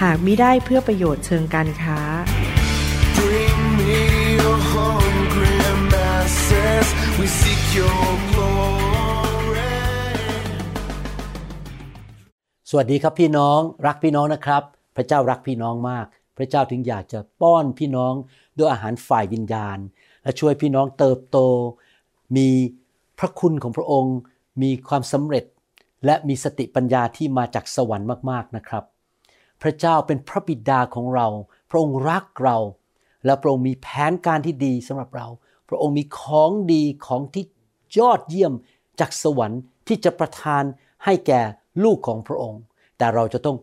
หากมิได้เพื่อประโยชน์เชิงการค้า Bring me your hungry masses. We seek your glory. สวัสดีครับพี่น้องรักพี่น้องนะครับ พระเจ้ารักพี่น้องมาก พระเจ้าถึงอยากจะป้อนพี่น้องด้วยอาหารฝ่ายวิญญาณ และช่วยพี่น้องเติบโต มีพระคุณของพระองค์ มีความสำเร็จ และมีสติปัญญาที่มาจากสวรรค์มากๆนะครับ พระเจ้าเป็นพระบิดาของเรา พระองค์รักเรา และพระองค์มีแผนการที่ดีสำหรับเรา พระองค์มีของดีของที่ยอดเยี่ยมจากสวรรค์ที่จะประทานให้แก่ลูกของพระองค์ แต่เราจะต้อง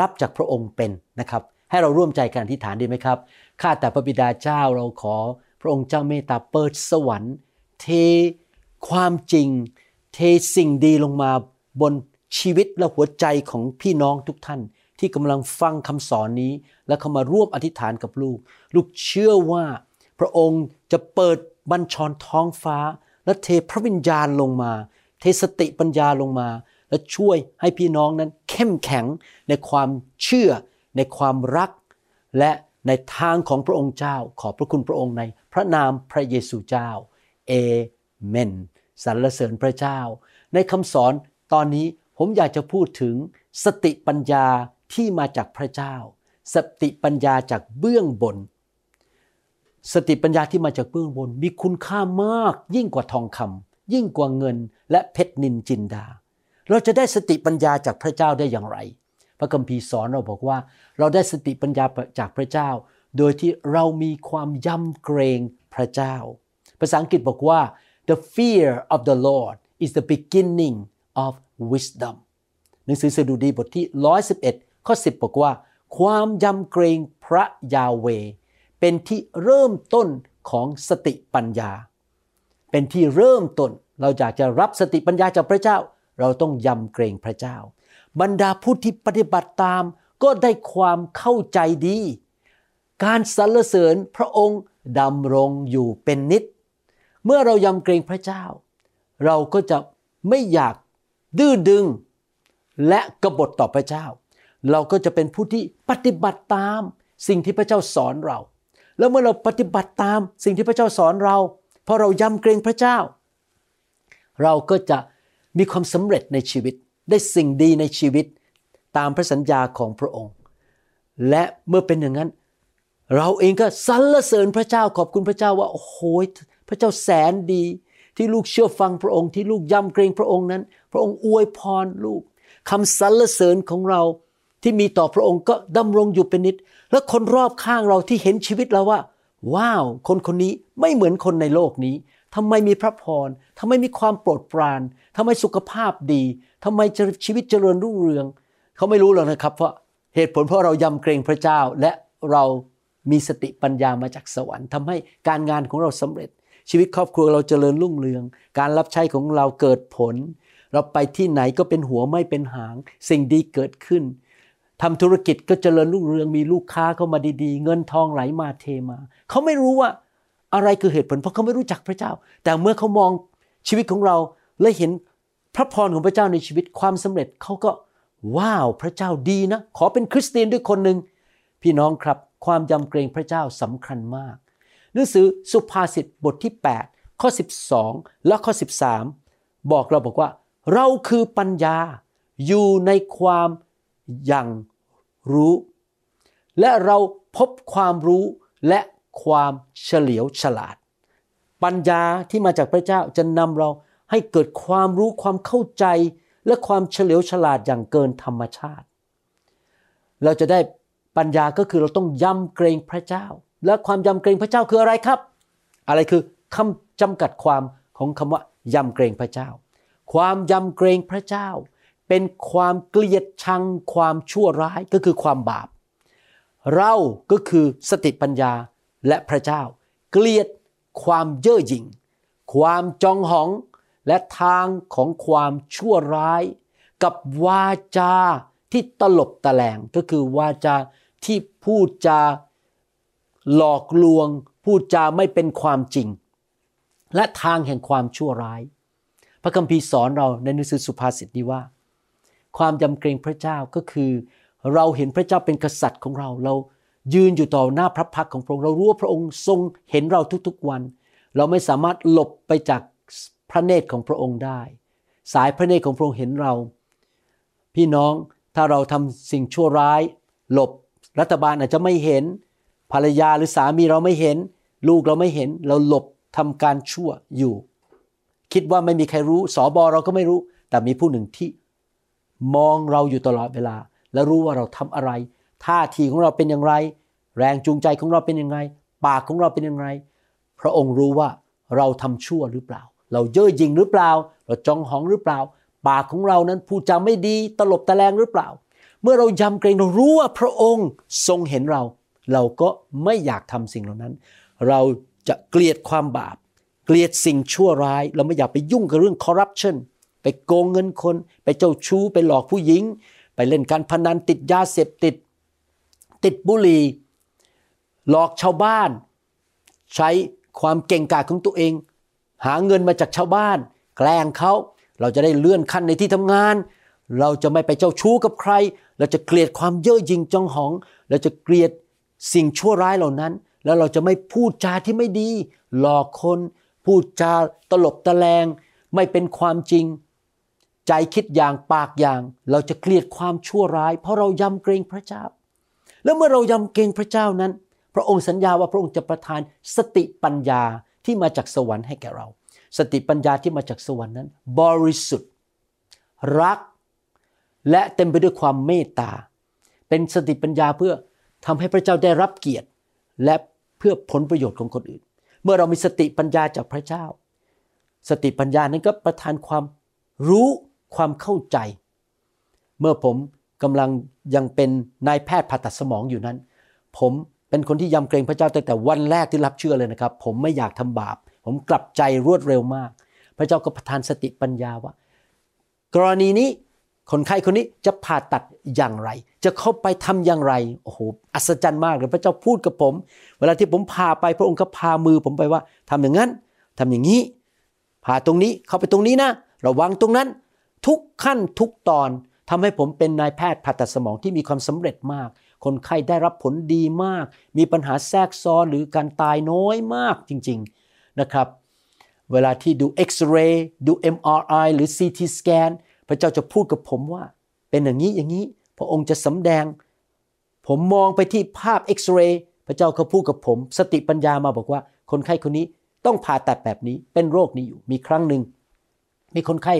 รับจากพระองค์เป็นนะครับ ให้เราร่วมใจกันอธิษฐานดีไหมครับ ข้าแต่พระบิดาเจ้าเราขอ พระองค์เจ้าเมตตาเปิดสวรรค์ เทความจริง เทสิ่งดีลงมาบนชีวิตและหัวใจของพี่น้องทุกท่าน ที่กำลังฟังคำสอนนี้ และเขามาร่วมอธิษฐานกับลูก ลูกเชื่อว่าพระองค์จะเปิดบัญชรท้องฟ้า และเทพระวิญญาณลงมา เทสติปัญญาลงมา และช่วยให้พี่น้องนั้นเข้มแข็งในความเชื่อ ในความรัก และในทางของพระองค์เจ้า ขอบพระคุณพระองค์ในพระนามพระเยซูเจ้าเอเมนสรรเสริญพระเจ้า ในคำสอนตอนนี้ผมอยากจะพูดถึงสติปัญญา ที่มาจากพระเจ้า สติปัญญาจากเบื้องบน สติปัญญาที่มาจากเบื้องบน มีคุณค่ามากยิ่งกว่าทองคำยิ่งกว่าเงินและเพชรนินจินดา เราจะได้สติปัญญาจากพระเจ้าได้อย่างไร พระคัมภีร์สอนเราบอกว่า เราได้สติปัญญาจากพระเจ้า โดยที่เรามีความยำเกรงพระเจ้า ภาษาอังกฤษบอกว่า the fear of the Lord is the beginning of wisdom หนังสือสดุดีบทที่ 111 ข้อ 10 บอกว่า ความยำเกรงพระยาเว เป็นที่เริ่มต้นของสติปัญญา เป็นที่เริ่มต้นเราอยากจะรับสติปัญญาจากพระเจ้า เราต้องยำเกรงพระเจ้า บรรดาผู้ที่ปฏิบัติตาม ก็ได้ความเข้าใจดี การสรรเสริญพระองค์ดำรงอยู่เป็นนิด เมื่อเรายำเกรงพระเจ้า เราก็จะไม่อยากดื้อดึง และกบฏต่อพระเจ้า เราก็จะเป็นผู้ที่ปฏิบัติตามสิ่งที่พระเจ้าสอนเรา แล้วเมื่อเราปฏิบัติตามสิ่งที่พระเจ้าสอนเรา เพราะเรายำเกรงพระเจ้า เราก็จะมีความสำเร็จในชีวิต ได้สิ่งดีในชีวิตตามพระสัญญาของพระองค์ และเมื่อเป็นอย่างนั้น เราเองก็สรรเสริญพระเจ้าขอบคุณพระเจ้าว่าโอ้โหพระเจ้าแสนดี ที่ลูกเชื่อฟังพระองค์ที่ลูกยำเกรงพระองค์นั้น พระองค์อวยพรลูกคำสรรเสริญของเรา ที่มีต่อพระองค์ก็ดำรงอยู่เป็นนิด และคนรอบข้างเราที่เห็นชีวิตเราว่า ว้าว คนคนนี้ไม่เหมือนคนในโลกนี้ทำไมมีพระพรทำไมมีความโปรดปรานทำไมสุขภาพดีทำไมชีวิตเจริญรุ่งเรือง เขาไม่รู้หรอกนะครับเพราะเหตุผลเพราะเรายำเกรงพระเจ้าและเรามีสติปัญญามาจากสวรรค์ทำให้การงานของเราสำเร็จ ชีวิตครอบครัวเราเจริญรุ่งเรือง การรับใช้ของเราเกิดผล เราไปที่ไหนก็เป็นหัวไม่เป็นหาง สิ่งดีเกิดขึ้น ทำธุรกิจก็เจริญรุ่งเรืองมีลูกค้าเข้ามาดีๆ เงินทองไหลมาเทมา เขาไม่รู้ว่าอะไรคือเหตุผลเพราะเขาไม่รู้จักพระเจ้า แต่เมื่อเขามองชีวิตของเราและเห็นพระพรของพระเจ้าในชีวิตความสำเร็จเขาก็ว้าวพระเจ้าดีนะ ขอเป็นคริสเตียนด้วยคนหนึ่งพี่น้องครับความยำเกรงพระเจ้าสำคัญมาก หนังสือสุภาษิตบทที่ 8 ข้อ 12 และข้อ 13 บอกเราบอกว่า เราคือปัญญาอยู่ในความ อยังรู้ และเราพบความรู้และความเฉลียวฉลาด ปัญญาที่มาจากพระเจ้าจะนำเราให้เกิดความรู้ความเข้าใจและความเฉลียวฉลาดอย่างเกินธรรมชาติ เราจะได้ปัญญาก็คือเราต้องยำเกรงพระเจ้า และความยำเกรงพระเจ้าคืออะไรครับ อะไรคือคำจำกัดความของคำว่ายำเกรงพระเจ้า ความยำเกรงพระเจ้า เป็นความเกลียดชังความชั่วร้ายก็คือความบาป เราก็คือสติปัญญาและพระเจ้า เกลียดความเย่อหยิ่ง ความจองหองและทางของความชั่วร้าย กับวาจาที่ตลบตะแลงก็คือวาจาที่พูดจาหลอกลวง พูดจาไม่เป็นความจริง และทางแห่งความชั่วร้าย พระคัมภีร์สอนเราในหนังสือสุภาษิตนี้ว่า ความยำเกรงพระเจ้าก็คือ เราเห็นพระเจ้าเป็นกษัตริย์ของเรา เรายืนอยู่ต่อหน้าพระพักของพระองค์ เรารู้ว่าพระองค์ทรงเห็นเราทุกๆวัน เราไม่สามารถหลบไปจากพระเนตรของพระองค์ได้ สายพระเนตรของพระองค์เห็นเรา พี่น้องถ้าเราทำสิ่งชั่วร้าย หลบรัฐบาลอาจจะไม่เห็น ภรรยาหรือสามีเราไม่เห็น ลูกเราไม่เห็น เราหลบทำการชั่วอยู่ คิดว่าไม่มีใครรู้สอบอเราก็ไม่รู้ แต่มีผู้หนึ่งที่ มองเราอยู่ตลอดเวลา และรู้ว่าเราทำอะไร ท่าทีของเราเป็นอย่างไร แรงจูงใจของเราเป็นยังไงปากของเราเป็นยังไงพระองค์รู้ว่าเราทำชั่วหรือเปล่า เราเย่อหยิ่งหรือเปล่า เราจองหองหรือเปล่า ปากของเรานั้นพูดจาไม่ดีตลบตะแลงหรือเปล่า เมื่อเรายำเกรงเรารู้ว่าพระองค์ทรงเห็นเรา เราก็ไม่อยากทำสิ่งเหล่านั้น เราจะเกลียดความบาป เกลียดสิ่งชั่วร้าย เราไม่อยากไปยุ่งกับเรื่องคอร์รัปชัน ไปโกงเงินคน ไปเจ้าชู้ไปหลอกผู้หญิง ไปเล่นการพนันติดยาเสพติด ติดบุหรี่ หลอกชาวบ้าน ใช้ความเก่งกาจของตัวเอง หาเงินมาจากชาวบ้าน แกล้งเขาเราจะได้เลื่อนขั้นในที่ทำงาน เราจะไม่ไปเจ้าชู้กับใคร เราจะเกลียดความเย่อหยิ่งจองหอง เราจะเกลียดสิ่งชั่วร้ายเหล่านั้น แล้วเราจะไม่พูดจาที่ไม่ดี หลอกคน พูดจาตลบตะแลง ไม่เป็นความจริง ใจคิดอย่างปากอย่าง เราจะเกลียดความชั่วร้าย เพราะเรายำเกรงพระเจ้า แล้วเมื่อเรายำเกรงพระเจ้านั้น พระองค์สัญญาว่าพระองค์จะประทานสติปัญญาที่มาจากสวรรค์ให้แก่เรา สติปัญญาที่มาจากสวรรค์นั้น บริสุทธิ์ รัก และเต็มไปด้วยความเมตตา เป็นสติปัญญาเพื่อทำให้พระเจ้าได้รับเกียรติ และเพื่อผลประโยชน์ของคนอื่น เมื่อเรามีสติปัญญาจากพระเจ้า สติปัญญานั้นก็ประทานความรู้ ความเข้าใจ เมื่อผมกำลังยังเป็นนายแพทย์ผ่าตัดสมองอยู่นั้น ผมเป็นคนที่ยำเกรงพระเจ้าตั้งแต่วันแรกที่รับเชื่อเลยนะครับ ผมไม่อยากทำบาป ผมกลับใจรวดเร็วมาก พระเจ้าก็ประทานสติปัญญาว่า กรณีนี้คนไข้คนนี้จะผ่าตัดอย่างไร จะเข้าไปทำอย่างไร โอ้โห อัศจรรย์มากเลยพระเจ้าพูดกับผม เวลาที่ผมพาไปพระองค์ก็พามือผมไปว่าทำอย่างนั้นทำอย่างนี้ ผ่าตรงนี้เข้าไปตรงนี้นะ ระวังตรงนั้น ทุกขั้นทุกตอนทำให้ผมเป็นนายแพทย์ผ่าตัดสมองที่มีความสำเร็จมาก คนไข้ได้รับผลดีมาก มีปัญหาแทรกซ้อนหรือการตายน้อยมากจริงๆนะครับ เวลาที่ดูเอ็กซเรย์ดู MRI หรือ CT สแกนพระเจ้าจะพูดกับผมว่า เป็นอย่างนี้อย่างนี้ พระองค์จะสำแดง ผมมองไปที่ภาพเอ็กซเรย์พระเจ้าเขาพูดกับผม สติปัญญามาบอกว่า คนไข้คนนี้ต้องผ่าตัดแบบนี้เป็นโรคนี้อยู่มีครั้งหนึ่งมีคนไข้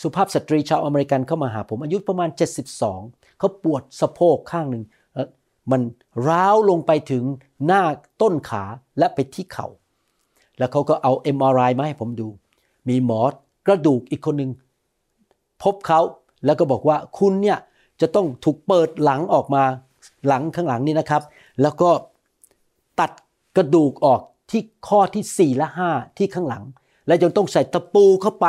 สุภาพสตรีชาวอเมริกันเข้ามาหาผมอายุประมาณ 72 เขาปวดสะโพกข้างหนึ่งมันร้าวลงไปถึงหน้าต้นขาและไปที่เขา่า แล้วเขาก็เอา MRI มาให้ผมดู มีหมอกระดูกอีกคนหนึ่งพบเขาแล้วก็บอกว่าคุณเนี่ยจะต้องถูกเปิดหลังออกมาหลังข้างหลังนี่นะครับ แล้วก็ตัดกระดูกออกที่ข้อที่ 4 และ 5 ที่ข้างหลัง และยังต้องใส่ตะปูเข้าไป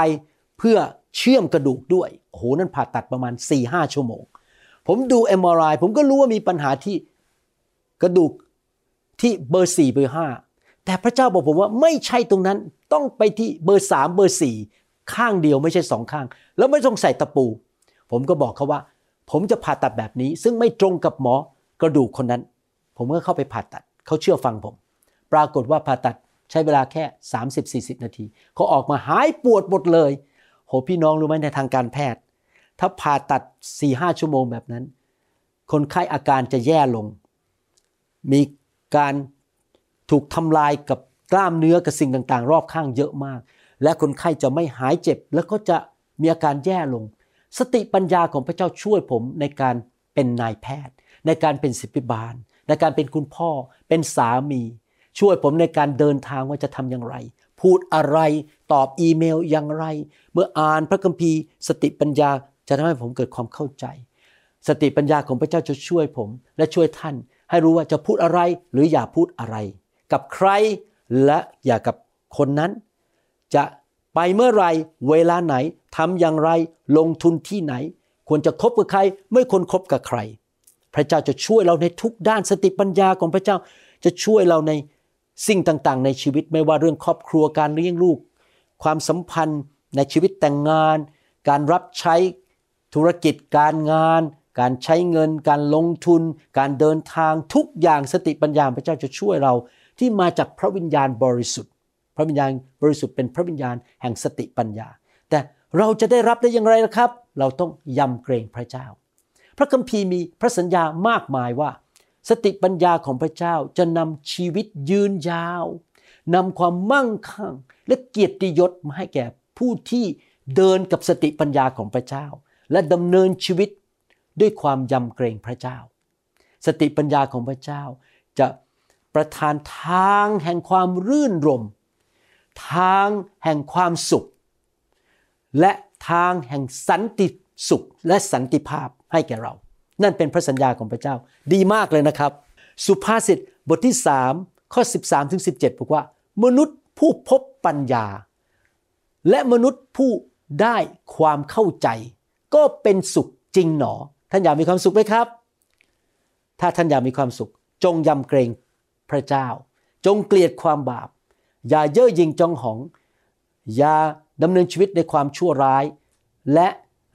เพื่อ เชื่อมกระดูกด้วยโอ้โหนั่นผ่าตัดประมาณ 4-5 ชั่วโมง ผมดู MRI ผมก็รู้ว่ามีปัญหาที่กระดูกที่เบอร์ 4 เบอร์ 5 แต่พระเจ้าบอกผมว่าไม่ใช่ตรงนั้นต้องไปที่เบอร์ 3 เบอร์ 4 ข้างเดียวไม่ใช่สองข้าง แล้วไม่ต้องใส่ตะปู ผมก็บอกเขาว่า ผมจะผ่าตัดแบบนี้ ซึ่งไม่ตรงกับหมอกระดูกคนนั้น ผมก็เข้าไปผ่าตัดเขาเชื่อฟังผม ปรากฏว่าผ่าตัดใช้เวลาแค่ 30-40 นาที เขาออกมาหายปวดหมดเลย โหพี่น้องรู้ไหมในทางการแพทย์ ถ้าผ่าตัด4-5ชั่วโมงแบบนั้น คนไข้อาการจะแย่ลง มีการถูกทำลายกับกล้ามเนื้อกับสิ่งต่างๆ รอบข้างเยอะมาก และคนไข้จะไม่หายเจ็บ แล้วก็จะมีอาการแย่ลง สติปัญญาของพระเจ้าช่วยผมในการเป็นนายแพทย์ ในการเป็นศิบิบาล ในการเป็นคุณพ่อ เป็นสามี ช่วยผมในการเดินทางว่าจะทำอย่างไร พูดอะไรตอบอีเมลอย่างไร เมื่ออ่านพระคัมภีร์สติปัญญาจะทำให้ผมเกิดความเข้าใจ สติปัญญาของพระเจ้าจะช่วยผมและช่วยท่าน ให้รู้ว่าจะพูดอะไรหรืออย่าพูดอะไร กับใครและอย่ากับคนนั้น จะไปเมื่อไรเวลาไหนทำอย่างไรลงทุนที่ไหน ควรจะคบกับใครไม่ควรคบกับใคร พระเจ้าจะช่วยเราในทุกด้านสติปัญญาของพระเจ้าจะช่วยเราใน สิ่งต่างๆ ในชีวิตไม่ว่าเรื่องครอบครัวการเลี้ยงลูก ความสัมพันธ์ในชีวิตแต่งงาน การรับใช้ธุรกิจการงาน การใช้เงิน การลงทุน การเดินทางทุกอย่างสติปัญญาพระเจ้าจะช่วยเราที่มาจากพระวิญญาณบริสุทธิ์ พระวิญญาณบริสุทธิ์เป็นพระวิญญาณแห่งสติปัญญา แต่เราจะได้รับได้อย่างไรล่ะครับ เราต้องยำเกรงพระเจ้า พระคัมภีร์มีพระสัญญามากมายว่า สติปัญญาของพระเจ้าจะนำชีวิตยืนยาวนำความมั่งคั่ง และเกียรติยศมาให้แก่ผู้ที่เดินกับสติปัญญาของพระเจ้า และดำเนินชีวิตด้วยความยำเกรงพระเจ้า สติปัญญาของพระเจ้าจะประทานทางแห่งความรื่นรม ทางแห่งความสุข และทางแห่งสันติสุขและสันติภาพให้แก่เรา นั่นเป็นพระสัญญาของพระเจ้า ดีมากเลยนะครับ สุภาษิตบทที่ 3 ข้อ 13ถึง17 บอกว่า มนุษย์ผู้พบปัญญา และมนุษย์ผู้ได้ความเข้าใจ ก็เป็นสุขจริงหนอ ท่านอยากมีความสุขไหมครับ ถ้าท่านอยากมีความสุข จงยำเกรงพระเจ้า จงเกลียดความบาป อย่าเย่อหยิ่งจองหอง อย่าดำเนินชีวิตในความชั่วร้าย และ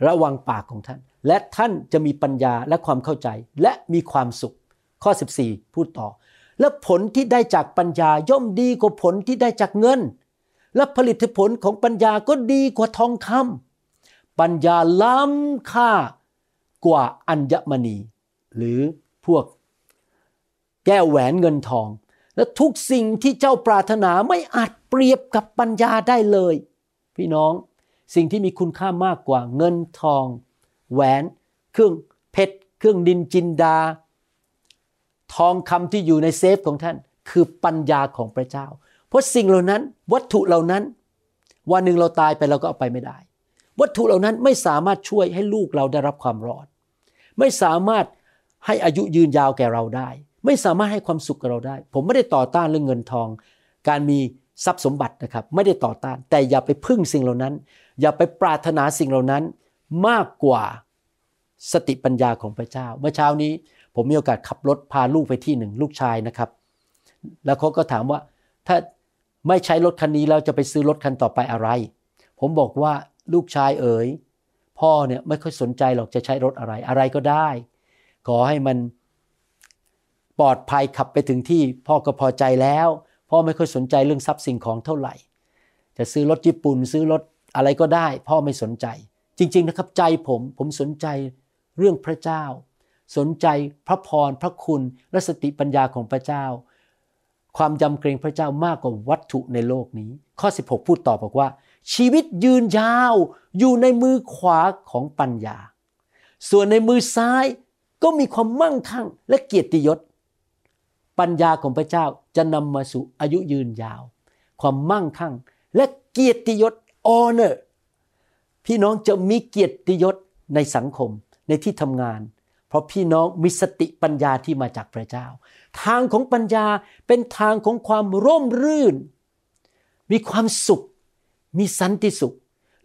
ระวังปากของท่าน และท่านจะมีปัญญาและความเข้าใจและมีความสุข ข้อ 14 พูดต่อ และผลที่ได้จากปัญญาย่อมดีกว่าผลที่ได้จากเงิน และผลิตผลของปัญญาก็ดีกว่าทองคำปัญญาล้ำค่ากว่าอัญมณี หรือพวก แก้วแหวนเงินทอง และทุกสิ่งที่เจ้าปรารถนาไม่อาจเปรียบกับปัญญาได้เลย พี่น้องสิ่งที่มีคุณค่ามากกว่าเงินทอง แหวนเครื่องเพชรเครื่องดินจินดา ทองคำที่อยู่ในเซฟของท่าน คือปัญญาของพระเจ้า เพราะสิ่งเหล่านั้นวัตถุเหล่านั้นวันหนึ่งเราตายไปเราก็เอาไปไม่ได้ วัตถุเหล่านั้นไม่สามารถช่วยให้ลูกเราได้รับความรอด ไม่สามารถให้อายุยืนยาวแก่เราได้ ไม่สามารถให้ความสุขกับเราได้ ผมไม่ได้ต่อต้านเรื่องเงินทอง การมีทรัพย์สมบัตินะครับ ไม่ได้ต่อต้าน แต่อย่าไปพึ่งสิ่งเหล่านั้น อย่าไปปรารถนาสิ่งเหล่านั้น มากกว่าสติปัญญาของพระเจ้า เมื่อเช้านี้ผมมีโอกาสขับรถพาลูกไปที่หนึ่งลูกชายนะครับ แล้วเขาก็ถามว่าถ้าไม่ใช้รถคันนี้แล้วจะไปซื้อรถคันต่อไปอะไร ผมบอกว่าลูกชายเอ๋ยพ่อเนี่ยไม่ค่อยสนใจหรอกจะใช้รถอะไรอะไรก็ได้ ขอให้มันปลอดภัยขับไปถึงที่พ่อก็พอใจแล้ว พ่อไม่ค่อยสนใจเรื่องทรัพย์สิ่งของเท่าไหร่ จะซื้อรถญี่ปุ่น ซื้อรถอะไรก็ได้ พ่อไม่สนใจ จริง ๆนะครับ ใจผมผมสนใจเรื่องพระเจ้า สนใจพระพรพระคุณและสติปัญญาของพระเจ้า ความยำเกรงพระเจ้ามากกว่าวัตถุในโลกนี้ ข้อ 16 พูดต่อบอกว่า ชีวิตยืนยาวอยู่ในมือขวาของปัญญา ส่วนในมือซ้ายก็มีความมั่งคั่งและเกียรติยศ ปัญญาของพระเจ้าจะนำมาสู่อายุยืนยาว ความมั่งคั่งและเกียรติยศ honor พี่น้องจะมีเกียรติยศในสังคมในที่ทำงาน เพราะพี่น้องมีสติปัญญาที่มาจากพระเจ้า ทางของปัญญาเป็นทางของความร่มรื่น มีความสุข มีสันติสุข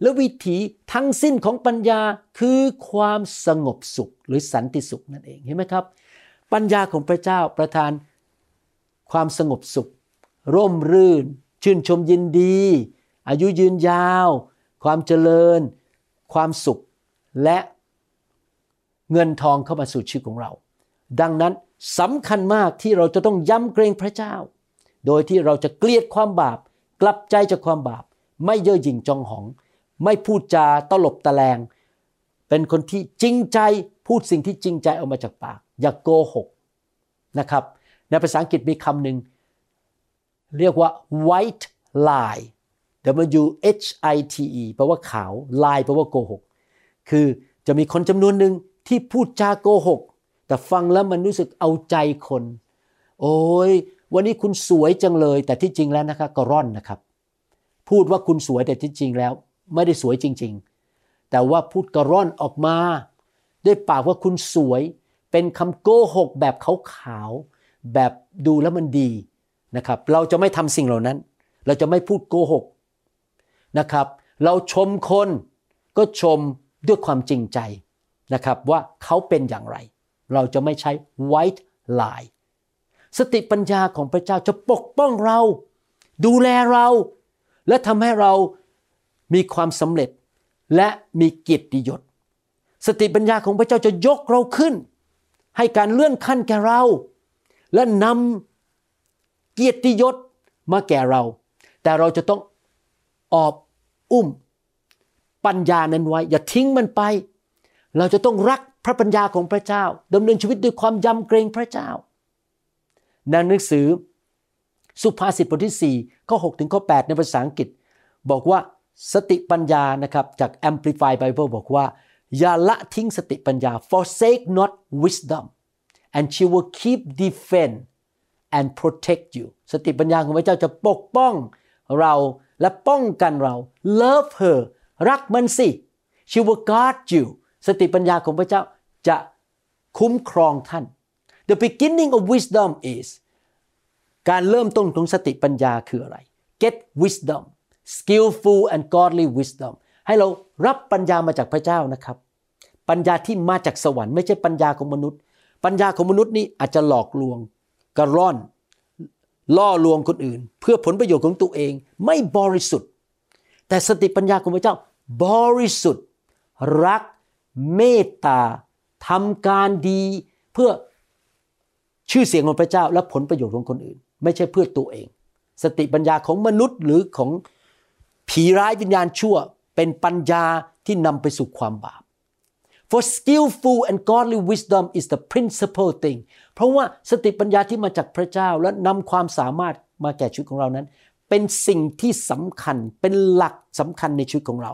และวิถีทั้งสิ้นของปัญญาคือความสงบสุขหรือสันติสุขนั่นเองเห็นไหมครับ ปัญญาของพระเจ้าประทานความสงบสุข ร่มรื่น ชื่นชมยินดี อายุยืนยาว ความเจริญ ความสุขและเงินทองเข้ามาสู่ชีวิตของเรา ดังนั้นสำคัญมากที่เราจะต้องย้ำเกรงพระเจ้า โดยที่เราจะเกลียดความบาป กลับใจจากความบาป ไม่เย่อหยิ่งจองหอง ไม่พูดจาตลบตะแลง เป็นคนที่จริงใจพูดสิ่งที่จริงใจออกมาจากปาก อย่ากโกหกนะครับ ในภาษาอังกฤษมีคำหนึ่งเรียกว่า white lie W H I T E แปลว่าขาว lie แปลว่าโกหก คือจะมีคนจำนวนหนึ่งที่พูดจาโกหก แต่ฟังแล้วมันรู้สึกเอาใจคน โอ้ยวันนี้คุณสวยจังเลย แต่ที่จริงแล้วนะครับก็ร่อนนะครับ พูดว่าคุณสวยแต่ที่จริงแล้ว ไม่ได้สวยจริง ๆ แต่ว่าพูดกระร่อนออกมา ด้วยปากว่าคุณสวย เป็นคำโกหกแบบขาวๆแบบดูแล้วมันดีนะครับ เราจะไม่ทำสิ่งเหล่านั้น เราจะไม่พูดโกหก นะครับ เราชมคนก็ชมด้วยความจริงใจนะครับว่าเขาเป็นอย่างไร เราจะไม่ใช้ white lie สติปัญญาของพระเจ้าจะปกป้องเรา ดูแลเรา และทำให้เรามีความสำเร็จและมีเกียรติยศ สติปัญญาของพระเจ้าจะยกเราขึ้น ให้การเลื่อนขั้นแก่เรา และนำเกียรติยศมาแก่เรา แต่เราจะต้อง อบอุ้ม ปัญญานั้นไว้ อย่าทิ้งมันไป เราจะต้องรักพระปัญญาของพระเจ้าดำเนินชีวิตด้วยความยำเกรงพระเจ้าในหนังสือสุภาษิตบทที่4ข้อ6ถึงข้อ 8 ในภาษาอังกฤษ บอกว่าสติปัญญานะครับจาก Amplify Bible บอกว่า อย่าละทิ้งสติปัญญา forsake not wisdom and she will keep defend and protect you สติปัญญาของพระเจ้าจะปกป้องเรา และป้องกันเรา love her รักมันสิ she will guard you สติปัญญาของพระเจ้าจะคุ้มครองท่าน the beginning of wisdom is การเริ่มต้นของสติปัญญาคืออะไร get wisdom skillful and godly wisdom ให้เรารับปัญญามาจากพระเจ้านะครับ ปัญญาที่มาจากสวรรค์ไม่ใช่ปัญญาของมนุษย์ ปัญญาของมนุษย์นี่อาจจะหลอกลวง กระร่อน ล่อลวงคนอื่น เพื่อผลประโยชน์ของตัวเองไม่บริสุทธิ์ แต่สติปัญญาของพระเจ้าบริสุทธิ์ รักเมตตาทำการดีเพื่อชื่อเสียงของพระเจ้าและผลประโยชน์ของคนอื่น ไม่ใช่เพื่อตัวเอง สติปัญญาของมนุษย์หรือของผีร้ายวิญญาณชั่ว เป็นปัญญาที่นำไปสู่ความบาป for skillful and godly wisdom is the principal thing เพราะว่าสติปัญญาที่มาจากพระเจ้าและนำความสามารถมาแก่ชีวิตของเรานั้น เป็นสิ่งที่สำคัญเป็นหลักสำคัญในชีวิตของเรา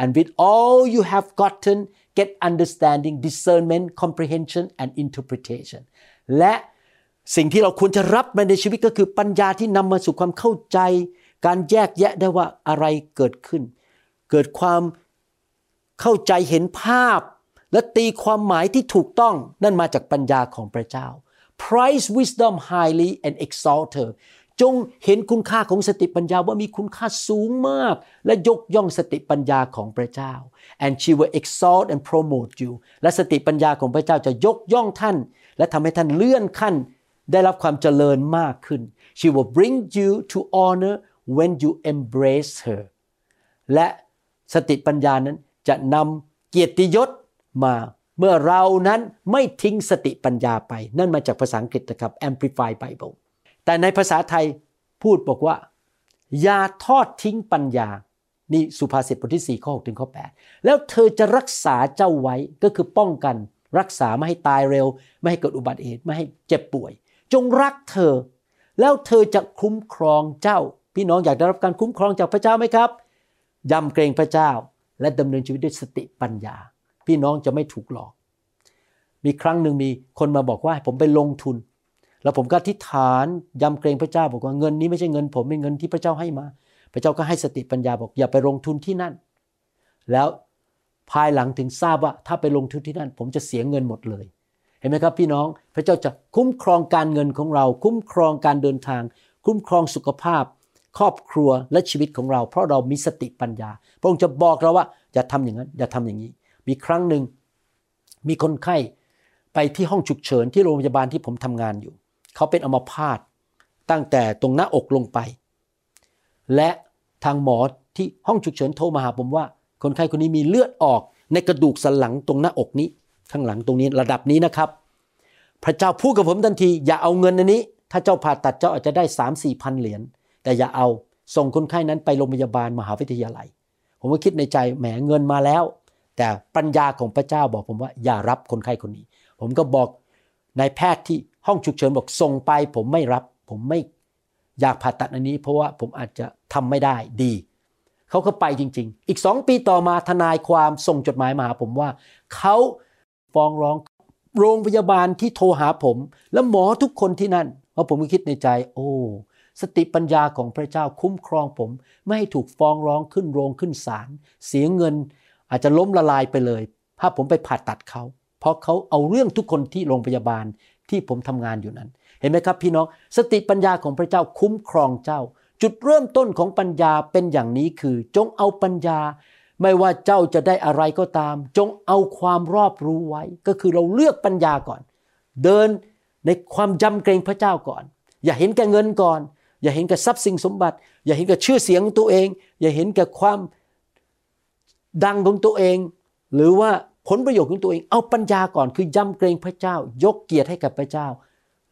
and with all you have gotten get understanding discernment comprehension and interpretation และสิ่งที่เราควรจะรับมาในชีวิตก็คือปัญญาที่นำมาสู่ความเข้าใจ การแยกแยะได้ว่าอะไรเกิดขึ้น เกิดความเข้าใจเห็นภาพ และตีความหมายที่ถูกต้องนั่นมาจากปัญญาของพระเจ้า price wisdom highly and exalt her จงเห็นคุณค่าของสติปัญญาว่ามีคุณค่าสูงมาก และยกย่องสติปัญญาของพระเจ้า and she will exalt and promote you และสติปัญญาของพระเจ้าจะยกย่องท่าน และทำให้ท่านเลื่อนขั้น ได้รับความเจริญมากขึ้น she will bring you to honor when you embrace her และสติปัญญานั้นจะนำเกียรติยศ มาเมื่อเรานั้นไม่ทิ้งสติปัญญาไป นั่นมาจากภาษาอังกฤษนะครับ Amplify Bible แต่ในภาษาไทยพูดบอกว่า อย่าทอดทิ้งปัญญา นี่สุภาษิตบทที่4ข้อ6ถึงข้อ 8 แล้วเธอจะรักษาเจ้าไว้ก็คือป้องกัน รักษาไม่ให้ตายเร็ว ไม่ให้เกิดอุบัติเหตุไม่ให้เจ็บป่วย จงรักเธอ แล้วเธอจะคุ้มครองเจ้า พี่น้องอยากได้รับการคุ้มครองจากพระเจ้าไหมครับยำเกรงพระเจ้าและดำเนินชีวิตด้วยสติปัญญา พี่น้องจะไม่ถูกหลอก มีครั้งหนึ่งมีคนมาบอกว่าผมไปลงทุน แล้วผมก็ทิฏฐานยำเกรงพระเจ้าบอกว่าเงินนี้ไม่ใช่เงินผมเป็นเงินที่พระเจ้าให้มา พระเจ้าก็ให้สติปัญญาบอกอย่าไปลงทุนที่นั่น แล้วภายหลังถึงทราบว่าถ้าไปลงทุนที่นั่น ผมจะเสียเงินหมดเลย เห็นไหมครับพี่น้องพระเจ้าจะคุ้มครองการเงินของเรา คุ้มครองการเดินทาง คุ้มครองสุขภาพ ครอบครัวและชีวิตของเรา เพราะเรามีสติปัญญา พระองค์จะบอกเราว่าอย่าทำอย่างนั้น อย่าทำอย่างนี้ มีครั้งหนึ่งมีคนไข้ไปที่ห้องฉุกเฉินที่โรงพยาบาลที่ผมทำงานอยู่ เขาเป็นอัมพาตตั้งแต่ตรงหน้าอกลงไป และทางหมอที่ห้องฉุกเฉินโทรมาหาผมว่า คนไข้คนนี้มีเลือดออกในกระดูกสันหลังตรงหน้าอกนี้ ข้างหลังตรงนี้ระดับนี้นะครับ พระเจ้าพูดกับผมทันที อย่าเอาเงินอันนี้ ถ้าเจ้าผ่าตัดเจ้าอาจจะได้สามสี่พันเหรียญแต่อย่าเอาส่งคนไข้นั้นไปโรงพยาบาลมหาวิทยาลัย ผมก็คิดในใจแหมเงินมาแล้ว แต่ปัญญาของพระเจ้าบอกผมว่าอย่ารับคนไข้คนนี้ ผมก็บอกนายแพทย์ที่ห้องฉุกเฉินบอกส่งไป ผมไม่รับ ผมไม่อยากผ่าตัดอันนี้ เพราะว่าผมอาจจะทำไม่ได้ดีเขาก็ไปจริง ๆ อีกสองปีต่อมาทนายความส่งจดหมายมาหาผมว่าเขาฟ้องร้องโรงพยาบาลที่โทรหาผม และหมอทุกคนที่นั่นเพราะผมก็คิดในใจ โอ้สติปัญญาของพระเจ้าคุ้มครองผม ไม่ให้ถูกฟ้องร้องขึ้นโรงขึ้นศาลเสียเงิน อาจจะล้มละลายไปเลย ถ้าผมไปผ่าตัดเขา เพราะเขาเอาเรื่องทุกคนที่โรงพยาบาลที่ผมทำงานอยู่นั้น เห็นไหมครับพี่น้อง สติปัญญาของพระเจ้าคุ้มครองเจ้า จุดเริ่มต้นของปัญญาเป็นอย่างนี้คือ จงเอาปัญญา ไม่ว่าเจ้าจะได้อะไรก็ตาม จงเอาความรอบรู้ไว้ ก็คือเราเลือกปัญญาก่อน เดินในความยำเกรงพระเจ้าก่อน อย่าเห็นแก่เงินก่อน อย่าเห็นแก่ทรัพย์สินสมบัติ อย่าเห็นแก่ชื่อเสียงตัวเอง อย่าเห็นแก่ความ ดังของตัวเอง หรือว่าผลประโยชน์ของตัวเอง เอาปัญญาก่อนคือยำเกรงพระเจ้า ยกเกียรติให้กับพระเจ้า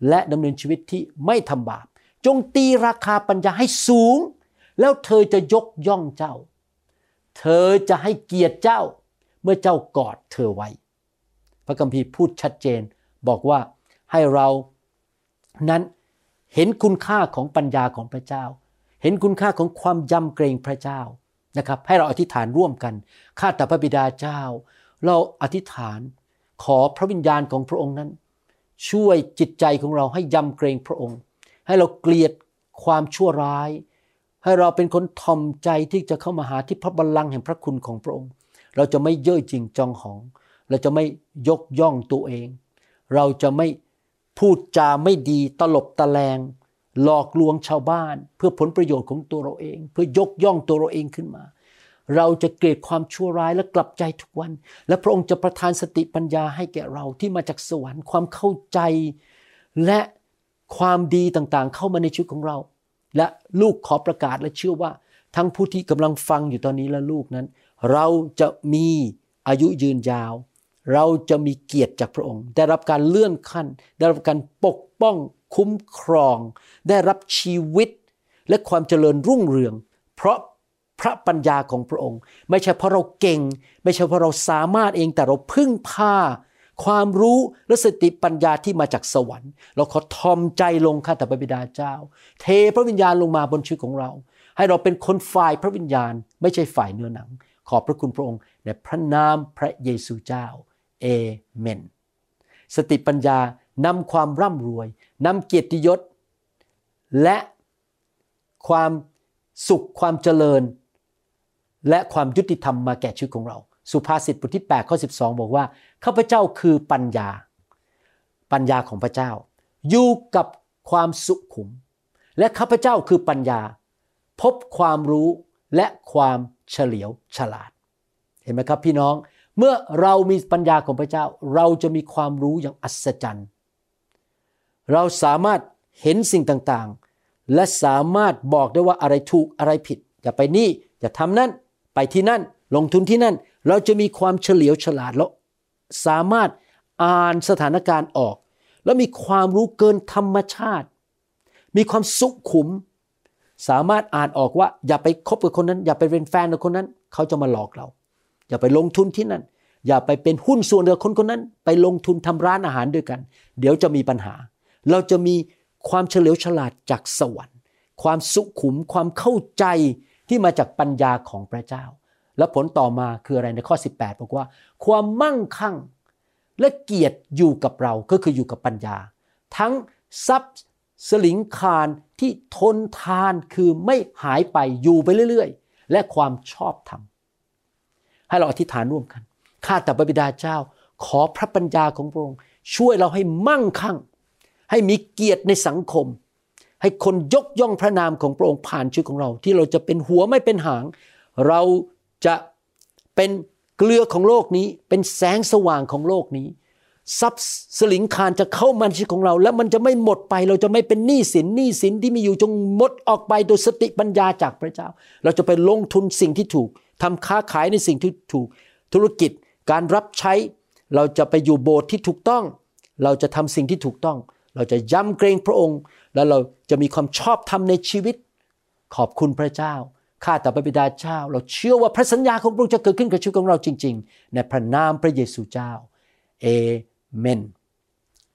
และดำเนินชีวิตที่ไม่ทำบาป จงตีราคาปัญญาให้สูง แล้วเธอจะยกย่องเจ้า เธอจะให้เกียรติเจ้า เมื่อเจ้ากอดเธอไว้ พระคัมภีร์พูดชัดเจนบอกว่าให้เรานั้นเห็นคุณค่าของปัญญาของพระเจ้า เห็นคุณค่าของความยำเกรงพระเจ้า นะครับให้เราอธิษฐานร่วมกันข้าแต่พระบิดาเจ้า เราอธิษฐานขอพระวิญญาณของพระองค์นั้น ช่วยจิตใจของเราให้ยำเกรงพระองค์ ให้เราเกลียดความชั่วร้าย ให้เราเป็นคนทอมใจที่จะเข้ามาหาที่พระบัลลังก์แห่งพระคุณของพระองค์ เราจะไม่เย่อจริงจองหอง เราจะไม่ยกย่องตัวเอง เราจะไม่พูดจาไม่ดีตลบตะแลง หลอกลวงชาวบ้าน เพื่อผลประโยชน์ของตัวเราเอง เพื่อยกย่องตัวเราเองขึ้นมา เราจะเกลียดความชั่วร้ายและกลับใจทุกวัน และพระองค์จะประทานสติปัญญาให้แก่เราที่มาจากสวรรค์ความเข้าใจ และความดีต่างๆ เข้ามาในชีวิตของเรา และลูกขอประกาศและเชื่อว่า ทั้งผู้ที่กำลังฟังอยู่ตอนนี้และลูกนั้น เราจะมีอายุยืนยาว เราจะมีเกียรติจากพระองค์ ได้รับการเลื่อนขั้น ได้รับการปกป้อง คุ้มครอง ได้รับชีวิตและความเจริญรุ่งเรือง เพราะพระปัญญาของพระองค์ ไม่ใช่เพราะเราเก่ง ไม่ใช่เพราะเราสามารถเองแต่เราพึ่งพาความรู้และสติปัญญาที่มาจากสวรรค์ เราขอทอมใจลงข้าแต่พระบิดาเจ้า เทพระวิญญาณลงมาบนชีวิตของเรา ให้เราเป็นคนฝ่ายพระวิญญาณ ไม่ใช่ฝ่ายเนื้อหนัง ขอบพระคุณพระองค์ในพระนามพระเยซูเจ้าเอเมน สติปัญญานำความร่ำรวย นำเกียรติยศ และความสุขความเจริญ และความยุติธรรมมาแก่ชีวิตของเรา สุภาษิตบทที่8ข้อ12 บอกว่าข้าพเจ้าคือปัญญา ปัญญาของพระเจ้า อยู่กับความสุขุม และข้าพเจ้าคือปัญญา พบความรู้และความเฉลียวฉลาด เห็นไหมครับพี่น้องเมื่อเรามีปัญญาของพระเจ้า เราจะมีความรู้อย่างอัศจรรย์ เราสามารถเห็นสิ่งต่างๆ และสามารถบอกได้ว่าอะไรถูกอะไรผิด อย่าไปนี่อย่าทำนั่น ไปที่นั่น ลงทุนที่นั่น เราจะมีความเฉลียวฉลาดแล้วสามารถอ่านสถานการณ์ออก แล้วมีความรู้เกินธรรมชาติ มีความสุขุม สามารถอ่านออกว่า อย่าไปคบกับคนนั้น อย่าไปเป็นแฟนกับคนนั้น เขาจะมาหลอกเรา อย่าไปลงทุนที่นั่น อย่าไปเป็นหุ้นส่วนกับคนคนนั้น ไปลงทุนทำร้านอาหารด้วยกัน เดี๋ยวจะมีปัญหา เราจะมีความเฉลียวฉลาดจากสวรรค์ ความสุขุมความเข้าใจที่มาจากปัญญาของพระเจ้า และผลต่อมาคืออะไรในข้อ 18 บอกว่า ความมั่งคั่งและเกียรติอยู่กับเราก็คืออยู่กับปัญญา ทั้งทรัพย์สลิงคารที่ทนทานคือไม่หายไปอยู่ไปเรื่อยๆ และความชอบธรรมให้เราอธิษฐานร่วมกันข้าแต่พระบิดาเจ้า ขอพระปัญญาของพระองค์ช่วยเราให้มั่งคั่ง ให้มีเกียรติในสังคม ให้คนยกย่องพระนามของพระองค์ผ่านชีวิตของเรา ที่เราจะเป็นหัวไม่เป็นหาง เราจะเป็นเกลือของโลกนี้ เป็นแสงสว่างของโลกนี้ทรัพย์สลิงคารจะเข้ามาในชีวิตของเรา และมันจะไม่หมดไป เราจะไม่เป็นหนี้สินหนี้สินที่มีอยู่จงหมดออกไปโดยสติปัญญาจากพระเจ้า เราจะไปลงทุนสิ่งที่ถูกทำค้าขายในสิ่งที่ถูก ธุรกิจการรับใช้ เราจะไปอยู่โบสถ์ที่ถูกต้อง เราจะทำสิ่งที่ถูกต้อง เราจะย้ำเกรงพระองค์ แล้วเราจะมีความชอบธรรมในชีวิต ขอบคุณพระเจ้า ข้าแต่พระบิดาเจ้า เราเชื่อว่าพระสัญญาของพระองค์จะเกิดขึ้นกับชีวิตของเราจริง ๆ ในพระนามพระเยซูเจ้าเอเมน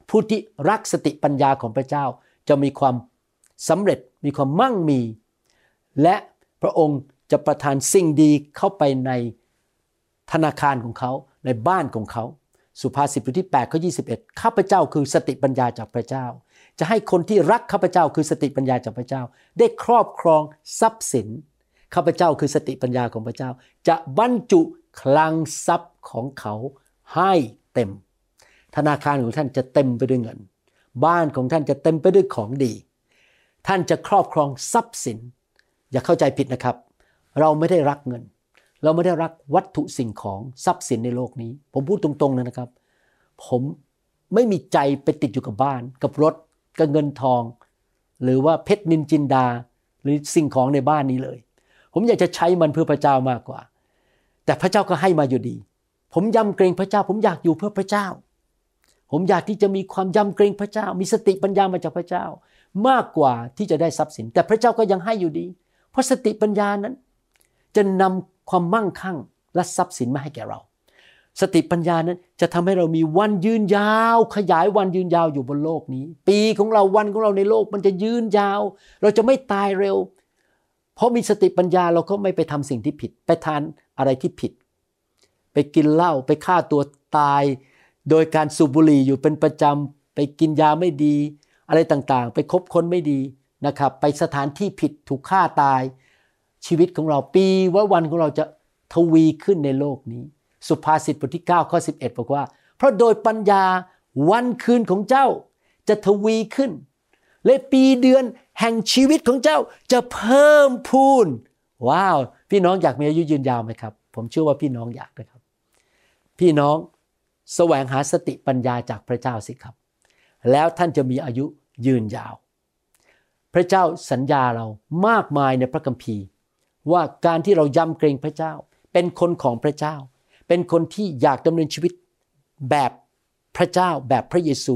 ผู้ที่รักสติปัญญาของพระเจ้าจะมีความสำเร็จมีความมั่งมี และพระองค์จะประทานสิ่งดีเข้าไปในธนาคารของเขาในบ้านของเขา สุภาษิตบทที่8ข้อ21 ข้าพเจ้าคือสติปัญญาจากพระเจ้า จะให้คนที่รักข้าพเจ้าคือสติปัญญาจากพระเจ้า ได้ครอบครองทรัพย์สิน ข้าพเจ้าคือสติปัญญาของพระเจ้า จะบรรจุคลังทรัพย์ของเขาให้เต็ม ธนาคารของท่านจะเต็มไปด้วยเงิน บ้านของท่านจะเต็มไปด้วยของดี ท่านจะครอบครองทรัพย์สิน อย่าเข้าใจผิดนะครับ เราไม่ได้รักเงิน เราไม่ได้รักวัตถุสิ่งของทรัพย์สินในโลกนี้ ผมพูดตรงๆเลยนะครับ ผมไม่มีใจไปติดอยู่กับบ้าน กับรถกับเงินทอง หรือว่าเพชรนินจินดา หรือสิ่งของในบ้านนี้เลย ผมอยากจะใช้มันเพื่อพระเจ้ามากกว่า แต่พระเจ้าก็ให้มาอยู่ดี ผมยำเกรงพระเจ้า ผมอยากอยู่เพื่อพระเจ้า ผมอยากที่จะมีความยำเกรงพระเจ้า มีสติปัญญามาจากพระเจ้า มากกว่าที่จะได้ทรัพย์สิน แต่พระเจ้าก็ยังให้อยู่ดี เพราะสติปัญญานั้น จะนำ ความมั่งคั่งและทรัพย์สินมาให้แก่เรา สติปัญญานั้นจะทำให้เรามีวันยืนยาว ขยายวันยืนยาวอยู่บนโลกนี้ ปีของเราวันของเราในโลกมันจะยืนยาว เราจะไม่ตายเร็ว เพราะมีสติปัญญาเราก็ไม่ไปทำสิ่งที่ผิด ไปทานอะไรที่ผิด ไปกินเหล้าไปฆ่าตัวตาย โดยการสูบบุหรี่อยู่เป็นประจำไปกินยาไม่ดี อะไรต่างๆ ไปคบคนไม่ดีนะครับ ไปสถานที่ผิดถูกฆ่าตาย ชีวิตของเราปีว่าวันของเราจะทวีขึ้นในโลกนี้ สุภาษิตบทที่9ข้อ11 บอกว่า เพราะโดยปัญญาวันคืนของเจ้าจะทวีขึ้น และปีเดือนแห่งชีวิตของเจ้าจะเพิ่มพูน ว้าว พี่น้องอยากมีอายุยืนยาวไหมครับ ผมเชื่อว่าพี่น้องอยากนะครับ พี่น้องแสวงหาสติปัญญาจากพระเจ้าสิครับ แล้วท่านจะมีอายุยืนยาว พระเจ้าสัญญาเรามากมายในพระคัมภีร์ ว่าการที่เรายำเกรงพระเจ้า เป็นคนของพระเจ้า เป็นคนที่อยากดำเนินชีวิตแบบพระเจ้าแบบพระเยซู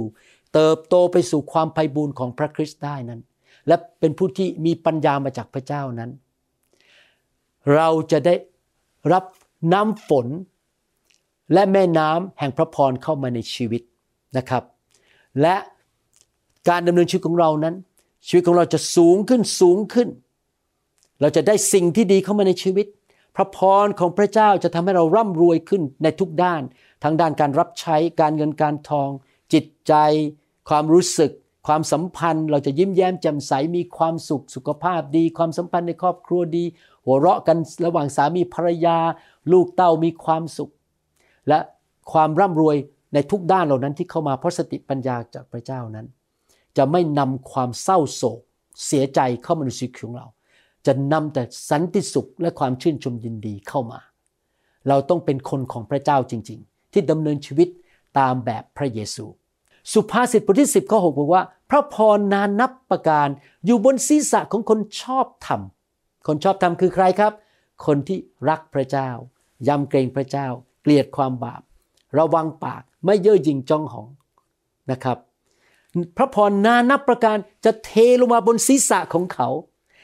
เติบโตไปสู่ความไพ่บูรณ์ของพระคริสต์ได้นั้น และเป็นผู้ที่มีปัญญามาจากพระเจ้านั้น เราจะได้รับน้ำฝนและแม่น้ำแห่งพระพรเข้ามาในชีวิตนะครับ และการดำเนินชีวิตของเรานั้น ชีวิตของเราจะสูงขึ้นสูงขึ้น เราจะได้สิ่งที่ดีเข้ามาในชีวิต พระพรของพระเจ้าจะทำให้เราร่ำรวยขึ้นในทุกด้าน ทั้งด้านการรับใช้การเงินการทอง จิตใจ ความรู้สึก ความสัมพันธ์ เราจะยิ้มแย้มแจ่มใสมีความสุขสุขภาพดี ความสัมพันธ์ในครอบครัวดี หัวเราะกันระหว่างสามีภรรยา ลูกเต้ามีความสุข และความร่ำรวยในทุกด้านเหล่านั้นที่เข้ามาเพราะสติปัญญาจากพระเจ้านั้น จะไม่นำความเศร้าโศกเสียใจเข้ามาในชีวิตของเรา จะนำแต่สันติสุขและความชื่นชมยินดีเข้ามา เราต้องเป็นคนของพระเจ้าจริง ๆ ที่ดำเนินชีวิตตามแบบพระเยซู สุภาษิตบทที่ 10ข้อ6บอกว่า พระพรนานับประการอยู่บนศีรษะของคนชอบธรรม คนชอบธรรมคือใครครับ คนที่รักพระเจ้ายำเกรงพระเจ้า เกลียดความบาป ระวังปากไม่เย่อหยิ่งจ้องหองนะครับ พระพรนานับประการจะเทลงมาบนศีรษะของเขา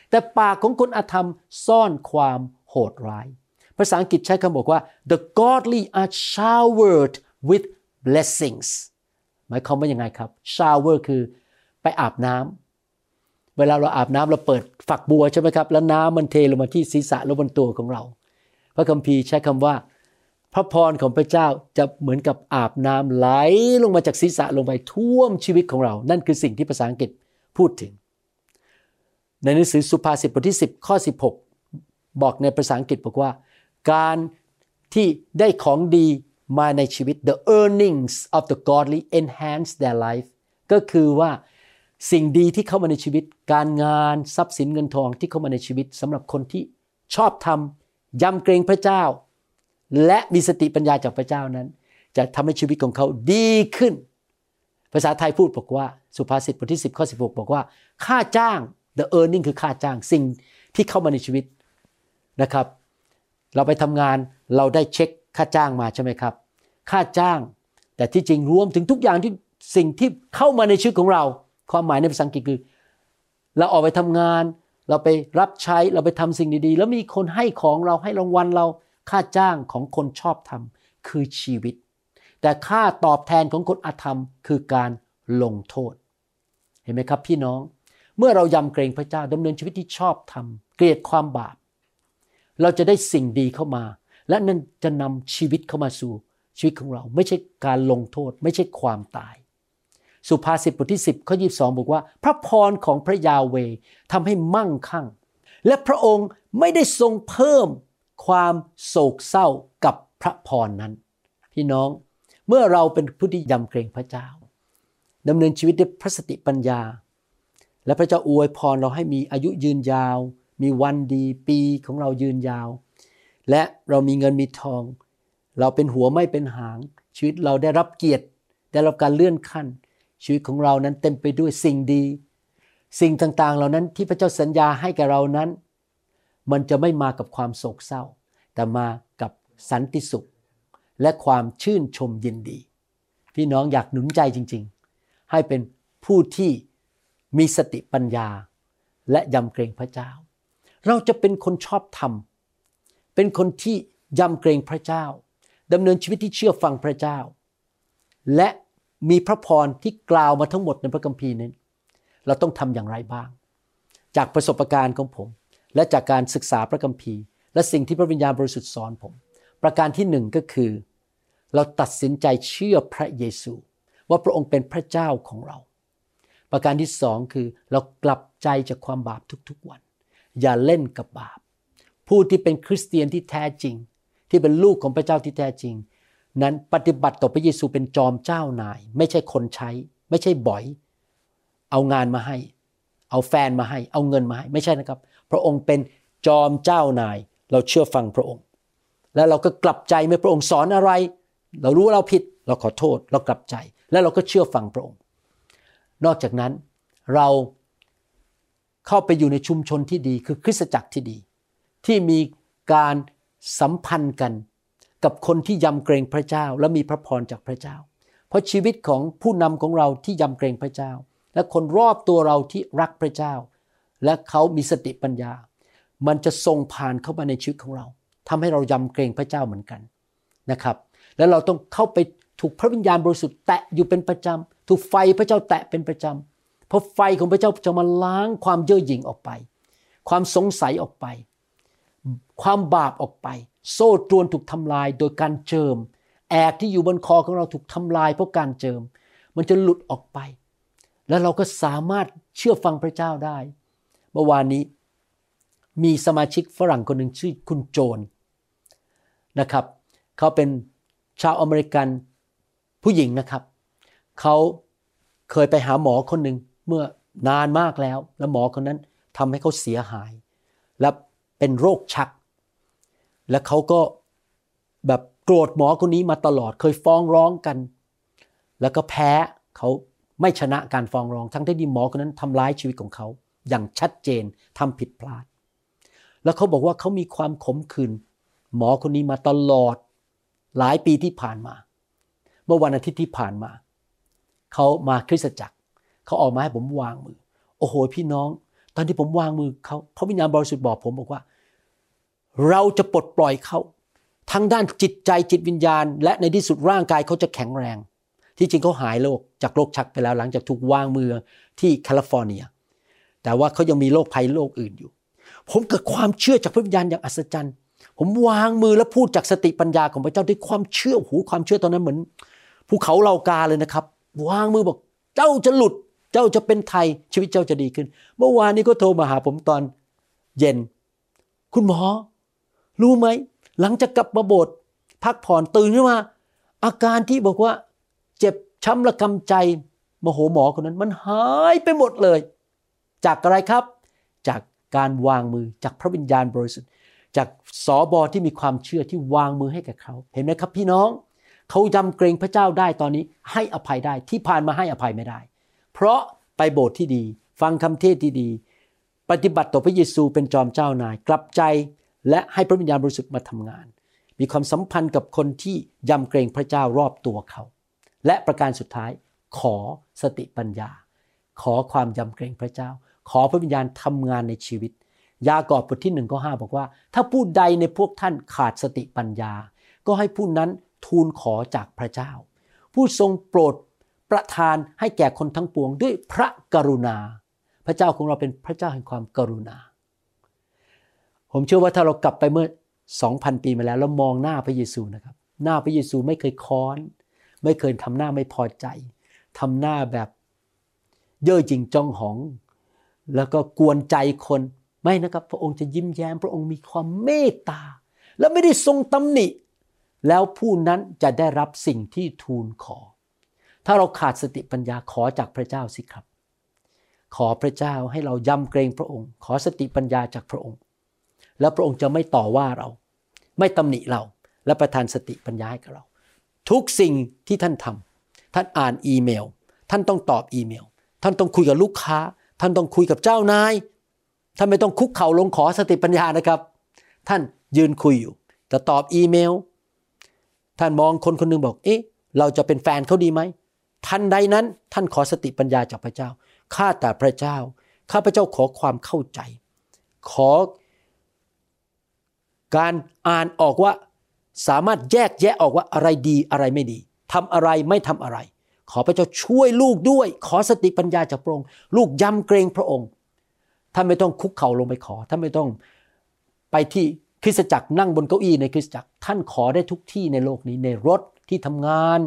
แต่ปากของคนอธรรมซ่อนความโหดร้าย ภาษาอังกฤษใช้คำบอกว่า the godly are showered with blessings หมายความว่ายังไงครับ shower คือไปอาบน้ำเวลาเราอาบน้ำเราเปิดฝักบัวใช่ไหมครับ แล้วน้ำมันเทลงมาที่ศีรษะและบนตัวของเรา พระคัมภีร์ใช้คำว่า พระพรของพระเจ้าจะเหมือนกับอาบน้ำไหลลงมาจากศีรษะลงไปท่วมชีวิตของเรา นั่นคือสิ่งที่ภาษาอังกฤษพูดถึง ในหนังสือสุภาษิตบทที่ 10 ข้อ 16 บอกในภาษาอังกฤษบอกว่า การที่ได้ของดีมาในชีวิต the earnings of the godly enhance their life ก็คือว่าสิ่งดีที่เข้ามาในชีวิต การงานทรัพย์สินเงินทองที่เข้ามาในชีวิตสำหรับคนที่ชอบทำยำเกรงพระเจ้า และมีสติปัญญาจากพระเจ้านั้น จะทำให้ชีวิตของเขาดีขึ้น ภาษาไทยพูดบอกว่า สุภาษิตบทที่ 10 ข้อ 16 บอกว่า ค่าจ้าง the earning คือค่าจ้างสิ่งที่เข้ามาในชีวิตนะครับ เราไปทำงานเราได้เช็คค่าจ้างมาใช่ไหมครับ ค่าจ้าง แต่ที่จริงรวมถึงทุกอย่างที่สิ่งที่เข้ามาในชีวิตของเรา ความหมายในภาษาอังกฤษคือ เราออกไปทำงาน เราไปรับใช้เราไปทำสิ่งดีๆ แล้วมีคนให้ของเราให้รางวัลเราค่าจ้างของคนชอบทำคือชีวิต แต่ค่าตอบแทนของคนอธรรมคือการลงโทษ เห็นไหมครับพี่น้อง เมื่อเรายำเกรงพระเจ้าดำเนินชีวิตที่ชอบทำเกลียดความบาป เราจะได้สิ่งดีเข้ามา และนั่นจะนำชีวิตเข้ามาสู่ชีวิตของเรา ไม่ใช่การลงโทษ ไม่ใช่ความตาย สุภาษิตบทที่ 10ข้อ22 บอกว่า พระพรของพระยาเวทำให้มั่งคั่ง และพระองค์ไม่ได้ทรงเพิ่มความโศกเศร้ากับพระพรนั้น พี่น้องเมื่อเราเป็นผู้ที่ยำเกรงพระเจ้าดำเนินชีวิตด้วยพระสติปัญญา และพระเจ้าอวยพรเราให้มีอายุยืนยาว มีวันดีปีของเรายืนยาว และเรามีเงินมีทอง เราเป็นหัวไม่เป็นหาง ชีวิตเราได้รับเกียรติ ได้รับการเลื่อนขั้น ชีวิตของเรานั้นเต็มไปด้วยสิ่งดี สิ่งต่างๆ เหล่านั้นที่พระเจ้าสัญญาให้แก่เรานั้น มันจะไม่มากับความโศกเศร้า แต่มากับสันติสุข และความชื่นชมยินดี พี่น้องอยากหนุนใจจริง ๆ ให้เป็นผู้ที่ มีสติปัญญา และยำเกรงพระเจ้า เราจะเป็นคนชอบธรรม เป็นคนที่ยำเกรงพระเจ้าดำเนินชีวิตที่เชื่อฟังพระเจ้า และมีพระพรที่กล่าวมาทั้งหมดในพระคัมภีร์นั้น เราต้องทำอย่างไรบ้าง จากประสบการณ์ของผม และจากการศึกษาพระคัมภีร์ และสิ่งที่พระวิญญาณบริสุทธิ์สอนผม ประการที่หนึ่งก็คือ เราตัดสินใจเชื่อพระเยซู ว่าพระองค์เป็นพระเจ้าของเรา ประการที่สองคือเรากลับใจจากความบาปทุกๆวัน อย่าเล่นกับบาป ผู้ที่เป็นคริสเตียนที่แท้จริง ที่เป็นลูกของพระเจ้าที่แท้จริง นั้นปฏิบัติต่อพระเยซูเป็นจอมเจ้านาย ไม่ใช่คนใช้ ไม่ใช่บ่อย เอางานมาให้ เอาแฟนมาให้ เอาเงินมาให้ไม่ใช่นะครับ พระองค์เป็นจอมเจ้านาย เราเชื่อฟังพระองค์ แล้วเราก็กลับใจเมื่อพระองค์สอนอะไร เรารู้ว่าเราผิดเราขอโทษ เรากลับใจ แล้วเราก็เชื่อฟังพระองค์ นอกจากนั้นเราเข้าไปอยู่ในชุมชนที่ดี คือคริสตจักรที่ดี ที่มีการสัมพันธ์กันกับคนที่ยำเกรงพระเจ้า และมีพระพรจากพระเจ้า เพราะชีวิตของผู้นำของเราที่ยำเกรงพระเจ้า และคนรอบตัวเราที่รักพระเจ้า และเขามีสติปัญญา มันจะส่งผ่านเข้ามาในชีวิตของเราทำให้เรายำเกรงพระเจ้าเหมือนกันนะครับ แล้วเราต้องเข้าไปถูกพระวิญญาณบริสุทธิ์แตะอยู่เป็นประจำ ถูกไฟพระเจ้าแตะเป็นประจำเพราะไฟของพระเจ้าจะมาล้างความเย่อหยิ่งออกไป ความสงสัยออกไป ความบาปออกไป โซ่ตรวนถูกทำลายโดยการเจิม แอกที่อยู่บนคอของเราถูกทำลายเพราะการเจิม มันจะหลุดออกไป แล้วเราก็สามารถเชื่อฟังพระเจ้าได้ เมื่อวานนี้มีสมาชิกฝรั่งคนหนึ่งชื่อคุณโจนนะครับ เขาเป็นชาวอเมริกันผู้หญิงนะครับ เขาเคยไปหาหมอคนหนึ่งเมื่อนานมากแล้ว แล้วหมอคนนั้นทำให้เขาเสียหาย และเป็นโรคชัก และเขาก็แบบโกรธหมอคนนี้มาตลอดเคยฟ้องร้องกัน แล้วก็แพ้เขาไม่ชนะการฟ้องร้อง ทั้งที่ดีหมอคนนั้นทำร้ายชีวิตของเขา อย่างชัดเจนทำผิดพลาด แล้วเขาบอกว่าเขามีความขมขื่นหมอคนนี้มาตลอด หลายปีที่ผ่านมา เมื่อวันอาทิตย์ที่ผ่านมา เขามาคริสตจักรเขาออกมาให้ผมวางมือ โอ้โห พี่น้อง ตอนที่ผมวางมือเขาพระวิญญาณบริสุทธิ์บอกผมบอกว่า เราจะปลดปล่อยเขาทั้งด้านจิตใจจิตวิญญาณ และในที่สุดร่างกายเขาจะแข็งแรง ที่จริงเขาหายโรคจากโรคชักไปแล้วหลังจากถูกวางมือที่แคลิฟอร์เนีย แต่ว่าเขายังมีโรคภัยโรคอื่นอยู่ ผมเกิดความเชื่อจากพระวิญญาณอย่างอัศจรรย์ ผมวางมือและพูดจากสติปัญญาของพระเจ้าด้วยความเชื่อโหความเชื่อตอนนั้นเหมือนภูเขาเหล่ากาเลยนะครับ วางมือบอก เจ้าจะหลุด เจ้าจะเป็นไทย ชีวิตเจ้าจะดีขึ้น เมื่อวานนี้ก็โทรมาหาผมตอนเย็น คุณหมอ รู้ไหม หลังจากกลับมาโบสถ์พักผ่อนตื่นขึ้นมา อาการที่บอกว่า เจ็บช้ำระกำใจมโหหมอคนนั้นมันหายไปหมดเลย จากอะไรครับ จากการวางมือจากพระวิญญาณบริสุทธิ์ จากสอบอที่มีความเชื่อที่วางมือให้กับเขา เห็นไหมครับพี่น้อง เขายำเกรงพระเจ้าได้ตอนนี้ให้อภัยได้ที่ผ่านมาให้อภัยไม่ได้ เพราะไปโบสถ์ที่ดี ฟังคำเทศที่ดี ปฏิบัติต่อพระเยซูเป็นจอมเจ้านาย กลับใจและให้พระวิญญาณบริสุทธิ์มาทำงาน มีความสัมพันธ์กับคนที่ยำเกรงพระเจ้ารอบตัวเขา และประการสุดท้ายขอสติปัญญา ขอความยำเกรงพระเจ้า ขอพระวิญญาณทำงานในชีวิต ยากอบบทที่หนึ่งข้อห้าบอกว่า ถ้าผู้ใดในพวกท่านขาดสติปัญญา ก็ให้ผู้นั้น ทูลขอจากพระเจ้า ผู้ทรงโปรดประทานให้แก่คนทั้งปวงด้วยพระกรุณา พระเจ้าของเราเป็นพระเจ้าแห่งความกรุณา ผมเชื่อว่าถ้าเรากลับไปเมื่อ 2,000 ปีมาแล้วแล้วมองหน้าพระเยซูนะครับ หน้าพระเยซูไม่เคยค้อน ไม่เคยทำหน้าไม่พอใจทำหน้าแบบเย่อหยิ่งจองหอง แล้วก็กวนใจคนไม่นะครับ พระองค์จะยิ้มแย้ม พระองค์มีความเมตตา และไม่ได้ทรงตำหนิ แล้วผู้นั้นจะได้รับสิ่งที่ทูลขอ ถ้าเราขาดสติปัญญาขอจากพระเจ้าสิครับ ขอพระเจ้าให้เรายำเกรงพระองค์ ขอสติปัญญาจากพระองค์ แล้วพระองค์จะไม่ต่อว่าเรา ไม่ตำหนิเราและประทานสติปัญญาให้กับเรา ทุกสิ่งที่ท่านทำท่านอ่านอีเมล ท่านต้องตอบอีเมล ท่านต้องคุยกับลูกค้า ท่านต้องคุยกับเจ้านายท่านไม่ต้องคุกเข่าลงขอสติปัญญานะครับ ท่านยืนคุยอยู่จะตอบอีเมล ท่านมองคนคนหนึงบอก เอ๊ะ เราจะเป็นแฟนเขาดีไหมทันใดนั้นท่านขอสติปัญญาจากพระเจ้า ข้าแต่พระเจ้า ข้าพระเจ้าขอความเข้าใจ ขอ การอ่านออกว่าสามารถแยกแยะออกว่าอะไรดีอะไรไม่ดีทำอะไรไม่ทำอะไร ขอพระเจ้าช่วยลูกด้วย ขอสติปัญญาจากพระองค์ ลูกยำเกรงพระองค์ท่านไม่ต้องคุกเข่าลงไปขอท่านไม่ต้องไปที่ คริสตจักรนั่งบนเก้าอี้ในคริสตจักรท่านขอได้ทุกที่ในโลกนี้ในรถที่ทำงาน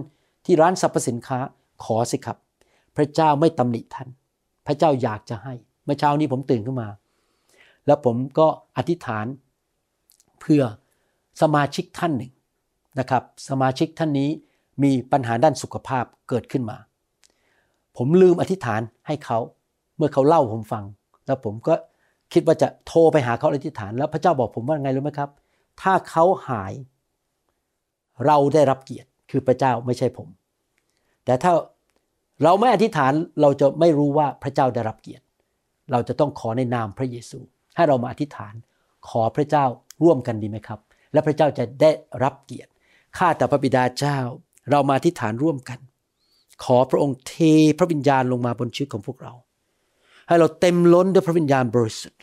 ที่ร้านสรรพสินค้าขอสิครับ พระเจ้าไม่ตำหนิท่าน พระเจ้าอยากจะให้เมื่อเช้านี้ผมตื่นขึ้นมา แล้วผมก็อธิษฐานเพื่อสมาชิกท่านหนึ่งนะครับ สมาชิกท่านนี้มีปัญหาด้านสุขภาพเกิดขึ้นมา ผมลืมอธิษฐานให้เขาเมื่อเขาเล่าผมฟัง แล้วผมก็ คิดว่าจะโทรไปหาเขาอธิษฐาน แล้วพระเจ้าบอกผมว่าไงรู้ไหมครับ ถ้าเขาหายเราได้รับเกียรติคือพระเจ้าไม่ใช่ผม แต่ถ้าเราไม่อธิษฐานเราจะไม่รู้ว่าพระเจ้าได้รับเกียรติ เราจะต้องขอในนามพระเยซู ให้เรามาอธิษฐาน ขอพระเจ้าร่วมกันดีไหมครับ และพระเจ้าจะได้รับเกียรติข้าแต่พระบิดาเจ้า เรามาอธิษฐานร่วมกัน ขอพระองค์เทพระวิญญาณลงมาบนชีวิตของพวกเรา ให้เราเต็มล้นด้วยพระวิญญาณบริสุทธิ์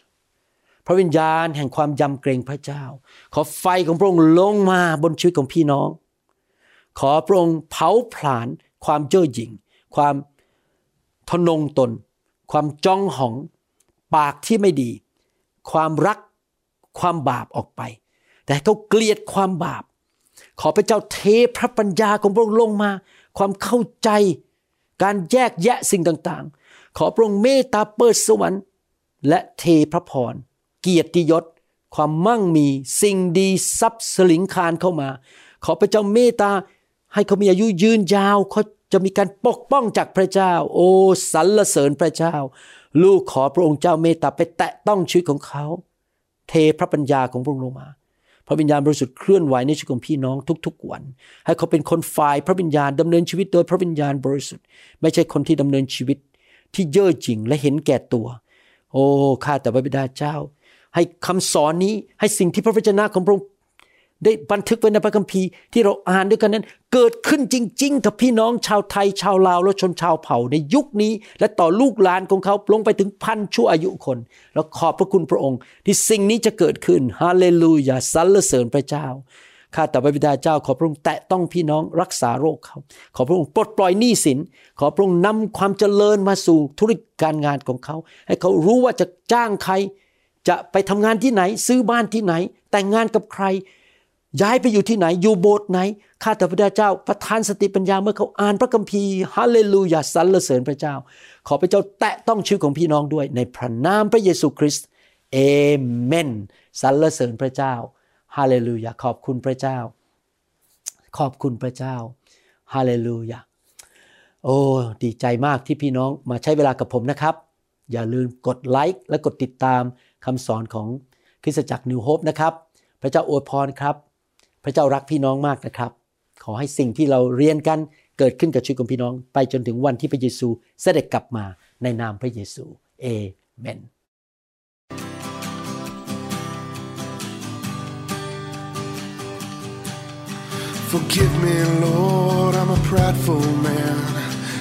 ระวิญญาณแห่งความยำเกรงพระเจ้า ขอไฟของพระองค์ลงมาบนชีวิตของพี่น้อง ขอพระองค์เผาผลาญความเจ้อหยิ่ง ความทนงตน ความจ้องหอง ปากที่ไม่ดี ความรักความบาปออกไป แต่เขาเกลียดความบาป ขอพระเจ้าเทพระปัญญาของพระองค์ลงมา ความเข้าใจ การแยกแยะสิ่งต่างๆ ขอพระองค์เมตตาเปิดสวรรค์ และเทพระพร เกียรติยศ ความมั่งมีสิ่งดีทรัพย์สลิงคารเข้ามา ขอพระเจ้าเมตตาให้เขามีอายุยืนยาวเขาจะมีการปกป้องจากพระเจ้า โอ้สรรเสริญพระเจ้า ลูกขอพระองค์เจ้าเมตตาไปแตะต้องชีวิตของเขา เทพระปัญญาของพระองค์ลงมา พระวิญญาณบริสุทธิ์เคลื่อนไหวในชีวิตของพี่น้องทุกๆวัน ให้เขาเป็นคนฝ่ายพระวิญญาณดำเนินชีวิตโดยพระวิญญาณบริสุทธิ์ ไม่ใช่คนที่ดำเนินชีวิตที่เย่อหยิ่งและเห็นแก่ตัว โอ้ข้าแต่พระบิดาเจ้า ให้คำสอนนี้ให้สิ่งที่พระวจนะของพระองค์ได้บันทึกไว้ในพระคัมภีร์ที่เราอ่านด้วยกันนั้น เกิดขึ้นจริง ๆ กับพี่น้องชาวไทยชาวลาวและชนชาวเผ่าในยุคนี้ และต่อลูกหลานของเขาลงไปถึงพันชั่วอายุคน แล้วขอบพระคุณพระองค์ ที่สิ่งนี้จะเกิดขึ้นฮาเลลูยาสรรเสริญพระเจ้าข้าแต่พระบิดาเจ้าขอพระองค์แตะต้องพี่น้องรักษาโรคเขา ขอพระองค์ปลดปล่อยหนี้สิน ขอพระองค์นำความเจริญมาสู่ธุรกิจการงานของเขา ให้เขารู้ว่าจะจ้างใคร จะไปทำงานที่ไหน ซื้อบ้านที่ไหน แต่งงานกับใคร ย้ายไปอยู่ที่ไหน อยู่โบสถ์ไหน ข้าแต่พระเจ้า ประทานสติปัญญาเมื่อเขาอ่านพระคัมภีร์ฮาเลลูยาสรรเสริญพระเจ้า ขอพระเจ้าแตะต้องชีวิตของพี่น้องด้วย ในพระนามพระเยซูคริสต์เอเมนสรรเสริญพระเจ้าฮาเลลูยาขอบคุณพระเจ้า ขอบคุณพระเจ้าฮาเลลูยาโอ้ดีใจมากที่พี่น้องมาใช้เวลากับผมนะครับ อย่าลืมกดไลค์และกดติดตาม คำสอนของคริสตจักรนิวโฮปนะครับ พระเจ้าอวยพรครับ พระเจ้ารักพี่น้องมากนะครับ ขอให้สิ่งที่เราเรียนกันเกิดขึ้นกับชีวิตของพี่น้อง ไปจนถึงวันที่พระเยซูเสด็จกลับมาในนามพระเยซูเอเมน Forgive me, Lord, I'm a prideful man.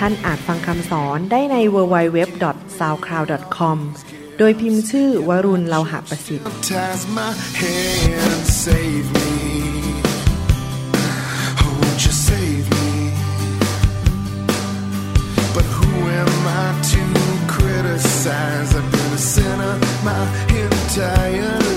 ท่านอาจฟังคำสอนได้ใน www.soundcloud.com โดยพิมพ์ชื่อวรุณเลาหะประสิทธิ์ I'm a sinner my entire